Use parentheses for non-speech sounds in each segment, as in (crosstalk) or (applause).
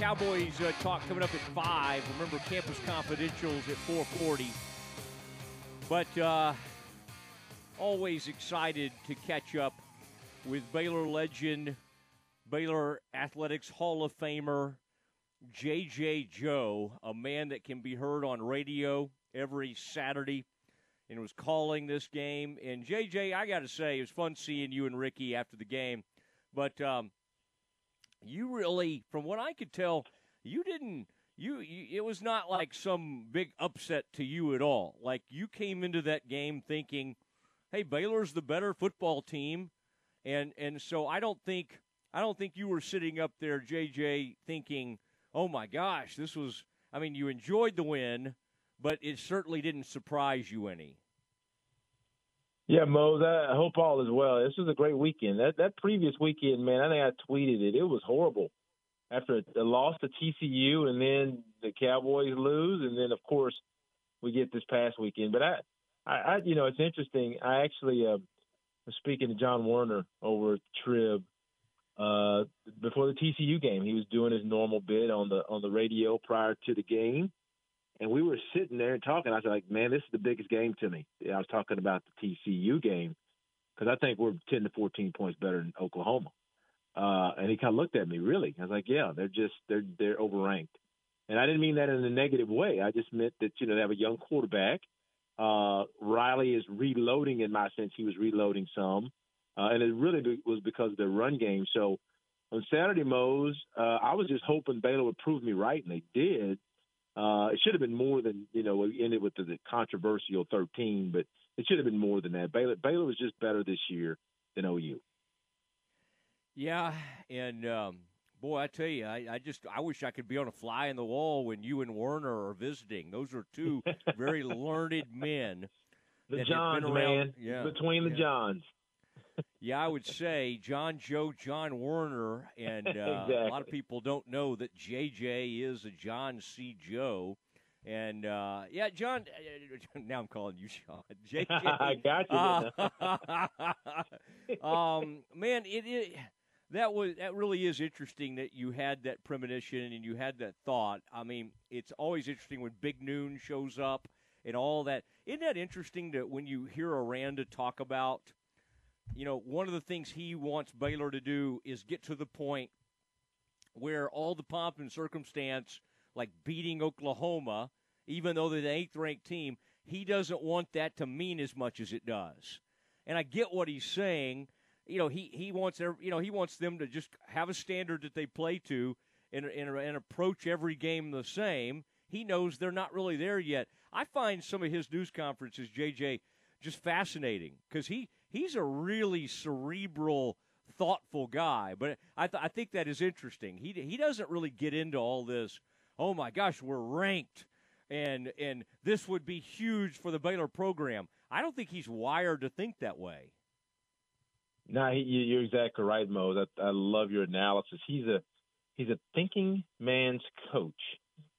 Cowboys uh, talk coming up at five. Remember, Campus Confidentials at 4:40. But uh, always excited to catch up with Baylor legend, Baylor Athletics Hall of Famer, J.J. Joe, a man that can be heard on radio every Saturday and was calling this game. And JJ, I got to say, it was fun seeing you and Ricky after the game. But um, you really, from what I could tell, you didn't. You, you, it was not like some big upset to you at all. Like you came into that game thinking, "Hey, Baylor's the better football team," and and so I don't think I don't think you were sitting up there, JJ, thinking, "Oh my gosh, this was." I mean, you enjoyed the win, but it certainly didn't surprise you any. Yeah, Mo, I hope all is well. This was a great weekend. That that previous weekend, man, I think I tweeted it. It was horrible. After the loss to TCU, and then the Cowboys lose, and then of course we get this past weekend. But I, I, I you know, it's interesting. I actually uh, was speaking to John Werner over Trib uh, before the TCU game. He was doing his normal bit on the on the radio prior to the game, and we were sitting there and talking. I was like, man, this is the biggest game to me. I was talking about the TCU game because I think we're 10 to 14 points better than Oklahoma. Uh, and he kind of looked at me, really. I was like, yeah, they're just, they're, they're overranked. And I didn't mean that in a negative way. I just meant that, you know, they have a young quarterback. Uh, Riley is reloading in my sense. He was reloading some. Uh, and it really was because of their run game. So on Saturday, Mose, uh, I was just hoping Baylor would prove me right, and they did. Uh, it should have been more than you know. We ended with the, the controversial 13, but it should have been more than that. Baylor, Baylor was just better this year than OU. Yeah, and um, boy, I tell you, I, I, just I wish I could be on a fly in the wall when you and Werner are visiting. Those are two (laughs) very learned men. The Johns, man, yeah, between the yeah. Johns. Yeah, I would say John Joe John Werner, and (laughs) uh, exactly. a lot of people don't know that JJ is a John C. Joe. And uh, yeah, John. (laughs) Now I'm calling you Sean. (laughs) JJ. I got you. Uh, um, man, it, it that was that really is interesting that you had that premonition and you had that thought. I mean, it's always interesting when Big Noon shows up and all that. Isn't that interesting that when you hear Aranda talk about you know, one of the things he wants Baylor to do is get to the point where all the pomp and circumstance, like beating Oklahoma, even though they're the eighth ranked team, he doesn't want that to mean as much as it does. And I get what he's saying. You know, he, he wants you know he wants them to just have a standard that they play to and, and, and approach every game the same. He knows they're not really there yet. I find some of his news conferences, JJ, just fascinating because he he's a really cerebral, thoughtful guy. But I, th- I think that is interesting. He he doesn't really get into all this. Oh my gosh, we're ranked, and and this would be huge for the Baylor program. I don't think he's wired to think that way. No, nah, you're exactly right, Mo. I, I love your analysis. He's a he's a thinking man's coach,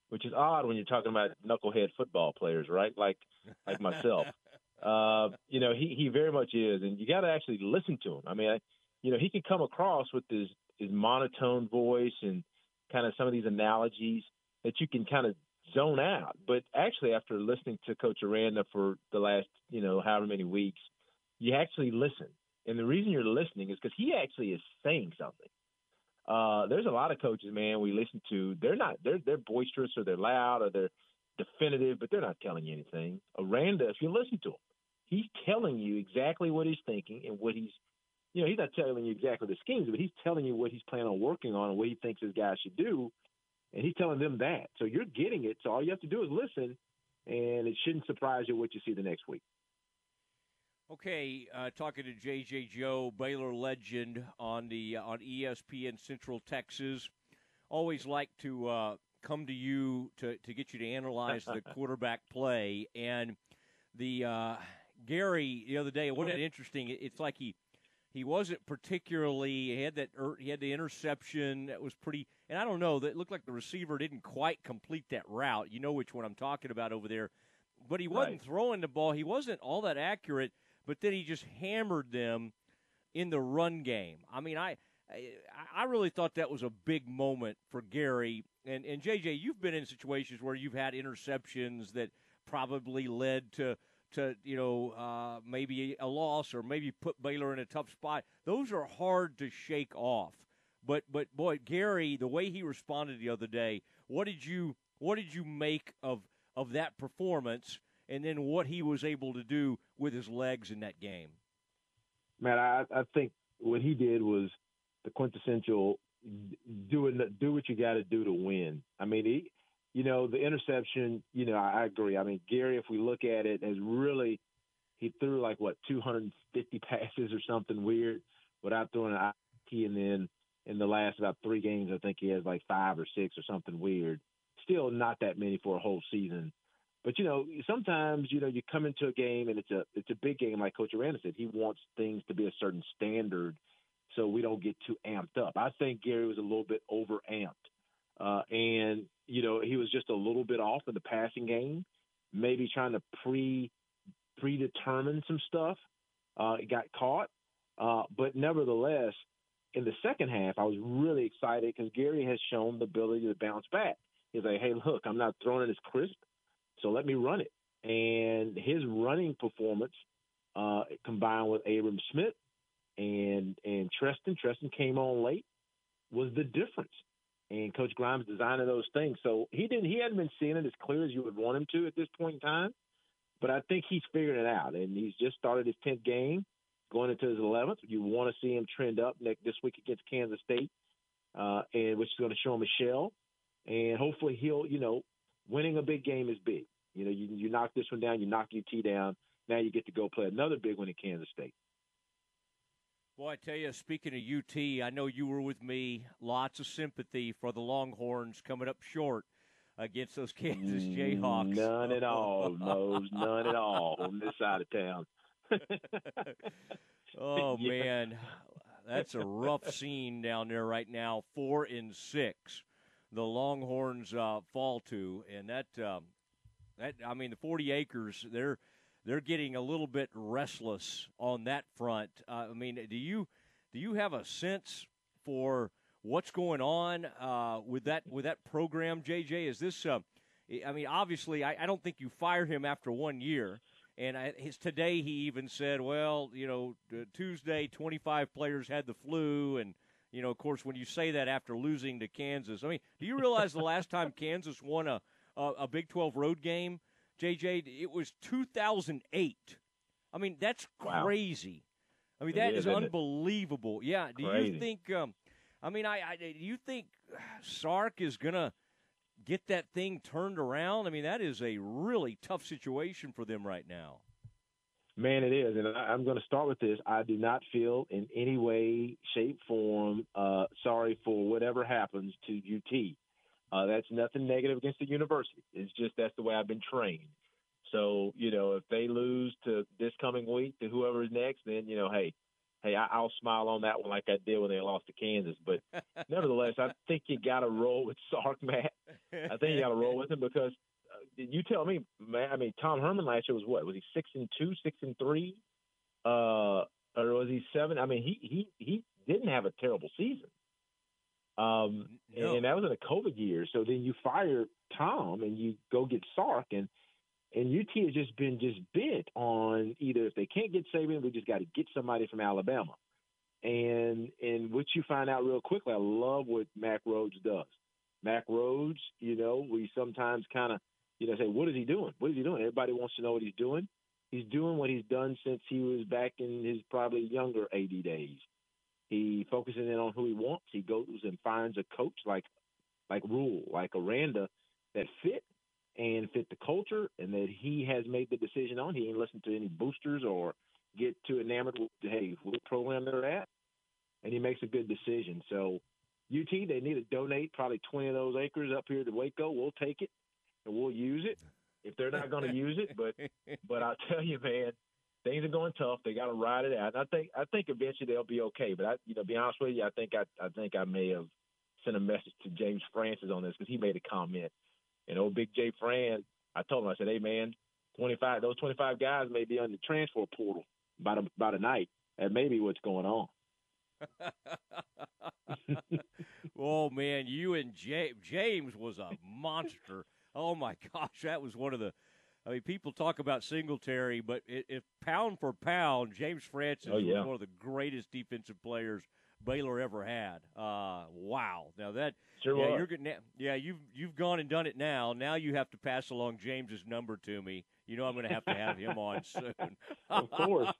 which is odd when you're talking about knucklehead football players, right? Like like myself. (laughs) Uh, you know, he he very much is, and you got to actually listen to him. I mean, I, you know, he can come across with his his monotone voice and kind of some of these analogies that you can kind of zone out. But actually, after listening to Coach Aranda for the last, you know, however many weeks, you actually listen. And the reason you're listening is because he actually is saying something. Uh, there's a lot of coaches, man, we listen to. They're not. They're they're boisterous or they're loud or they're definitive, but they're not telling you anything. Aranda, if you listen to him, he's telling you exactly what he's thinking and what he's you know, he's not telling you exactly the schemes, but he's telling you what he's planning on working on and what he thinks his guys should do. And he's telling them that. So you're getting it. So all you have to do is listen, and it shouldn't surprise you what you see the next week. Okay, uh, talking to JJ Joe, Baylor legend on the uh, on ESPN Central Texas. Always like to uh, come to you to to get you to analyze the (laughs) quarterback play and the uh, Gary the other day. Wasn't it interesting? It's like he he wasn't particularly he had that er, he had the interception that was pretty and I don't know that looked like the receiver didn't quite complete that route. You know which one I'm talking about over there. But he wasn't right. throwing the ball. He wasn't all that accurate, but then he just hammered them in the run game. I mean, I I really thought that was a big moment for Gary. And and JJ, you've been in situations where you've had interceptions that probably led to to you know uh, maybe a loss or maybe put Baylor in a tough spot. Those are hard to shake off. But but boy, Gary, the way he responded the other day, what did you what did you make of of that performance, and then what he was able to do with his legs in that game? Man, I, I think what he did was the quintessential doing do what you got to do to win. I mean, he, you know, the interception. You know, I, I agree. I mean, Gary, if we look at it, has really he threw like what 250 (laughs) passes or something weird without throwing an IT, and then in the last about three games, I think he has like five or six or something weird. Still not that many for a whole season. But you know, sometimes you know you come into a game and it's a it's a big game, like Coach Aranda said. He wants things to be a certain standard, so we don't get too amped up. I think Gary was a little bit over amped, uh, and you know he was just a little bit off in the passing game, maybe trying to pre predetermine some stuff. Uh, it got caught, uh, but nevertheless, in the second half, I was really excited because Gary has shown the ability to bounce back. He's like, hey, look, I'm not throwing it as crisp, so let me run it. And his running performance, uh, combined with Abram Smith and and Treston, Trestan came on late, was the difference. And Coach Grimes designing those things, so he didn't. He hadn't been seeing it as clear as you would want him to at this point in time, but I think he's figuring it out, and he's just started his tenth game going into his 11th. You want to see him trend up next this week against Kansas State, uh, and which is going to show him a shell. And hopefully he'll, you know, winning a big game is big. You know, you, you knock this one down, you knock UT down. Now you get to go play another big one in Kansas State. Boy, I tell you, speaking of UT, I know you were with me. Lots of sympathy for the Longhorns coming up short against those Kansas Jayhawks. None at all, Mose. (laughs) None at all on this side of town. (laughs) oh (laughs) yeah. man, that's a rough scene down there right now. Four and six, the Longhorns uh, fall to, and that um, that I mean the forty acres they're they're getting a little bit restless on that front. Uh, I mean, do you do you have a sense for what's going on uh, with that with that program, JJ? Is this? Uh, I mean, obviously, I, I don't think you fire him after one year. And I, his today he even said, well, you know, Tuesday 25 players had the flu, and you know, of course, when you say that after losing to Kansas, I mean, do you realize the last time (laughs) Kansas won a, a, a Big 12 road game, JJ, it was 2008. I mean, that's crazy. Wow. I mean, that is, is unbelievable. It? Yeah. Do crazy. you think? Um, I mean, I, I do you think Sark is gonna get that thing turned around? I mean, that is a really tough situation for them right now. Man, it is. And I, am going to start with this. I do not feel in any way, shape, form uh, sorry for whatever happens to UT. Uh, that's nothing negative against the university. It's just that's the way I've been trained. So, you know, if they lose to this coming week to whoever is next, then, you know, hey, hey, I, will smile on that one like I did when they lost to Kansas. But (laughs) nevertheless, I think you got to roll with Sark, (laughs) Matt. I think you got to roll with him because uh, you tell me, man. I mean, Tom Herman last year was what? Was he six and two, six and three, uh, or was he seven? I mean, he he he didn't have a terrible season. Um, no. and that was in a COVID year. So then you fire Tom and you go get Sark and and UT has just been just bent on either if they can't get Saban, we just got to get somebody from Alabama. And and what you find out real quickly, I love what Mack Rhoades does. Mack Rhoades, you know, we sometimes kind of, you know, say, what is he doing? What is he doing? Everybody wants to know what he's doing. He's doing what he's done since he was back in his probably younger AD days. He focuses in on who he wants. He goes and finds a coach like like Rhule, like Aranda, that fit and fit the culture and that he has made the decision on. He ain't listened to any boosters or get too enamored with, hey, what program they're at. And he makes a good decision. So UT, they need to donate probably 20 of those acres up here to Waco. We'll take it and we'll use it if they're not going (laughs) to use it. But but I'll tell you, man, things are going tough. They got to ride it out. And I think I think eventually they'll be okay. But I, you know, be honest with you, I think I I think I may have sent a message to James Francis on this because he made a comment and old Big J Fran, I told him, I said, hey, man, 25, those 25 guys may be on the transfer portal by the, by the night. That may be what's going on. (laughs) oh man, you and James, James was a monster. Oh my gosh, that was one of the. I mean, people talk about Singletary, but if pound for pound, James Francis oh, yeah. was one of the greatest defensive players Baylor ever had. Uh, wow. Now that sure yeah, you're good. Yeah, you've you've gone and done it now. Now you have to pass along James's number to me. You know I'm going to have to have him on (laughs) soon. of course.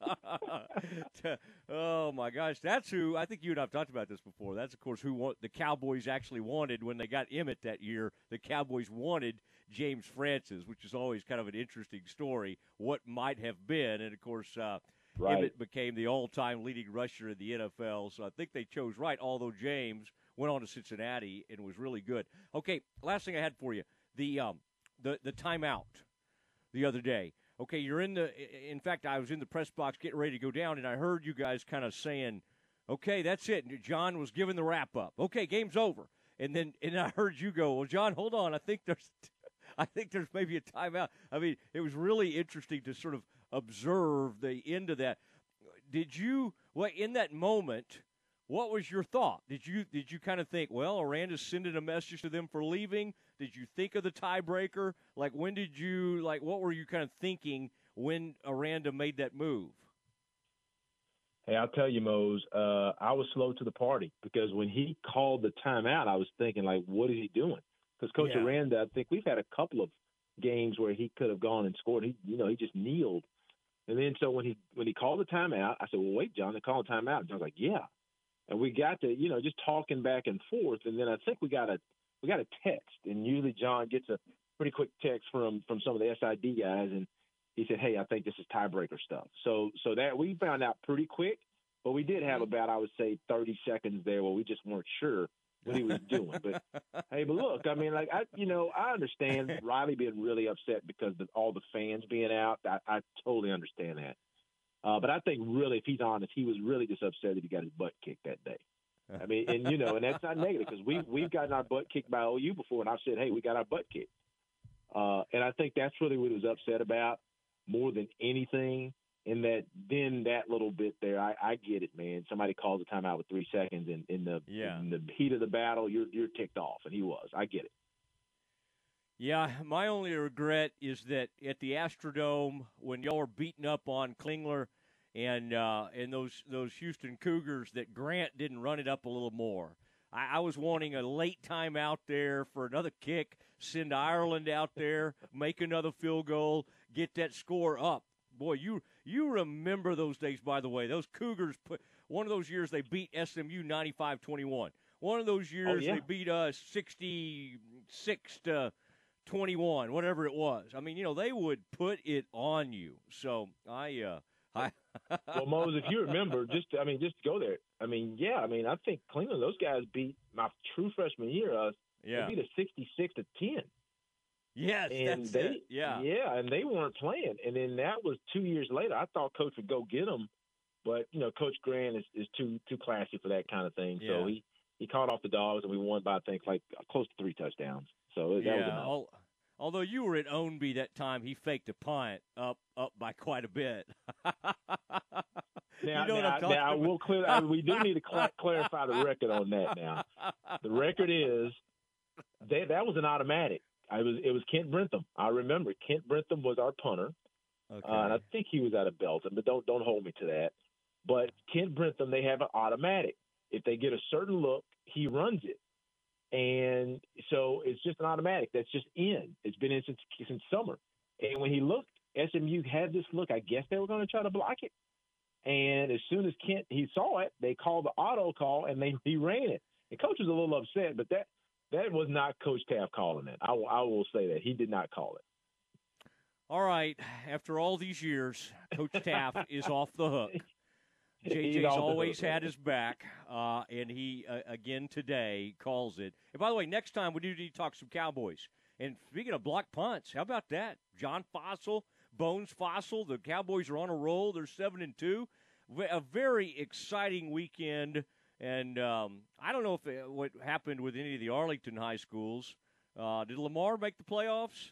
(laughs) oh my gosh, that's who I think you and I've talked about this before. That's of course who want, the Cowboys actually wanted when they got Emmitt that year. The Cowboys wanted James Francis, which is always kind of an interesting story. What might have been, and of course. Uh, Right. Became the all-time leading rusher in the NFL. So I think they chose right. Although James went on to Cincinnati and was really good. Okay, last thing I had for you the um, the the timeout the other day. Okay, you're in the. In fact, I was in the press box getting ready to go down, and I heard you guys kind of saying, "Okay, that's it." John was giving the wrap up. Okay, game's over. And then and I heard you go, "Well, John, hold on. I think there's." I think there's maybe a timeout. I mean, it was really interesting to sort of observe the end of that. Did you, well, in that moment, what was your thought? Did you did you kind of think, well, Aranda's sending a message to them for leaving? Did you think of the tiebreaker? Like, when did you like? What were you kind of thinking when Aranda made that move? Hey, I'll tell you, Mose. Uh, I was slow to the party because when he called the timeout, I was thinking, like, what is he doing? Because Coach Yeah. Aranda, I think we've had a couple of games where he could have gone and scored. He, you know, he just kneeled. And then so when he when he called the timeout, I said, "Well, wait, John, they called timeout." And John's like, "Yeah." And we got to, you know, just talking back and forth. And then I think we got a we got a text, and usually John gets a pretty quick text from from some of the SID guys, and he said, "Hey, I think this is tiebreaker stuff." So so that we found out pretty quick, but we did have mm-hmm. about I would say 30 seconds there where we just weren't sure what he was doing. But (laughs) hey, but look, I mean, like I, you know, I understand (laughs) Riley being really upset because of all the fans being out. I, I totally understand that. Uh, but I think really, if he's honest, he was really just upset that he got his butt kicked that day. I mean, and you know, and that's not negative because we we've gotten our butt kicked by OU before, and I've said, hey, we got our butt kicked. Uh, and I think that's really what he was upset about more than anything. In that, then that little bit there, I, I get it, man. Somebody calls a timeout with three seconds, and in the Yeah. in the heat of the battle, you're you're ticked off, and he was. I get it. Yeah, my only regret is that at the Astrodome when y'all were beating up on Klingler and uh, and those those Houston Cougars, that Grant didn't run it up a little more. I, I was wanting a late time out there for another kick, send Ireland out there, (laughs) make another field goal, get that score up. Boy, you you remember those days, by the way. Those Cougars put one of those years they beat SMU 95-21. One of those years yeah. they beat us 66 to 21, whatever it was. I mean, you know, they would put it on you. So I, uh, I, (laughs) well, Mose, if you remember, just I mean, just go there. I mean, yeah, I mean, I think Cleveland, those guys beat my true freshman year. Uh, yeah, they beat us sixty-six to ten. Yes, and that's they, it. Yeah, yeah, and they weren't playing. And then that was two years later. I thought Coach would go get them, but you know, Coach Grant is, is too too classy for that kind of thing. Yeah. So he he caught off the dogs, and we won by I think like close to three touchdowns. So that was yeah. enough. al- although you were at Ownby that time, he faked a punt up up by quite a bit. (laughs) Now, you know now, now about? we'll clear. uh, we do need to cla clarify the record on that. Now, the record is they, that was an automatic. I was it was Kent Brentham. I remember Kent Brentham was our punter, okay. uh, and I think he was out of Belton, but don't don't hold me to that. But Kent Brentham, they have an automatic. If they get a certain look, he runs it, and so it's just an automatic. That's just in. It's been in since since summer. And when he looked, SMU had this look. I guess they were going to try to block it. And as soon as Kent he saw it, they called the auto call and they he ran it. And coach was a little upset, but that that was not Coach Teaff calling it. I, will- I will say that he did not call it. All right. After all these years, Coach Teaff (laughs) is off the hook. JJ's always had his back, uh, and he uh, again today calls it. And by the way, next time we do need to talk some Cowboys. And speaking of block punts, how about that? John Fassel, Bones Fassel. The Cowboys are on a roll. They're seven and two. A very exciting weekend. And um, I don't know if it, what happened with any of the Arlington high schools. Uh, did Lamar make the playoffs?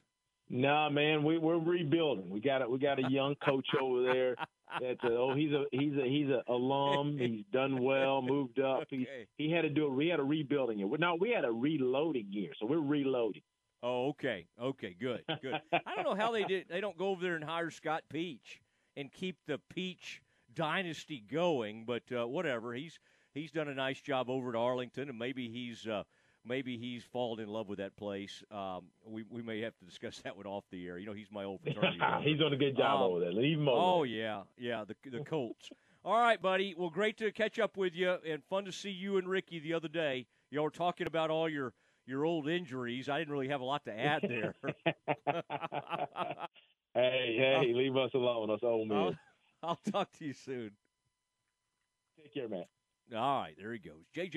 Nah, man, we, we're rebuilding. We got a, we got a young coach over there. (laughs) That's a, oh, he's a he's a he's a alum. He's done well, moved up. He Okay. he had to do a we had a rebuilding year. No, we had a reloading year, so we're reloading. Oh, okay, okay, good, good. I don't know how they did. They don't go over there and hire Scott Peach and keep the Peach dynasty going, but uh, whatever. He's he's done a nice job over at Arlington, and maybe he's uh, maybe he's fallen in love with that place. Um, we we may have to discuss (laughs) that one off the air. You know, he's my old fraternity. (laughs) he's doing a good job Um, over there. Leave him over. Oh yeah, yeah, the the Colts. (laughs) All right, buddy. Well, great to catch up with you, and fun to see you and Ricky the other day. Y'all were talking about all your your old injuries. I didn't really have a lot to add there. hey, hey, leave us alone, us old men. I'll, I'll talk to you soon. Take care, man. All right, there he goes, JJ.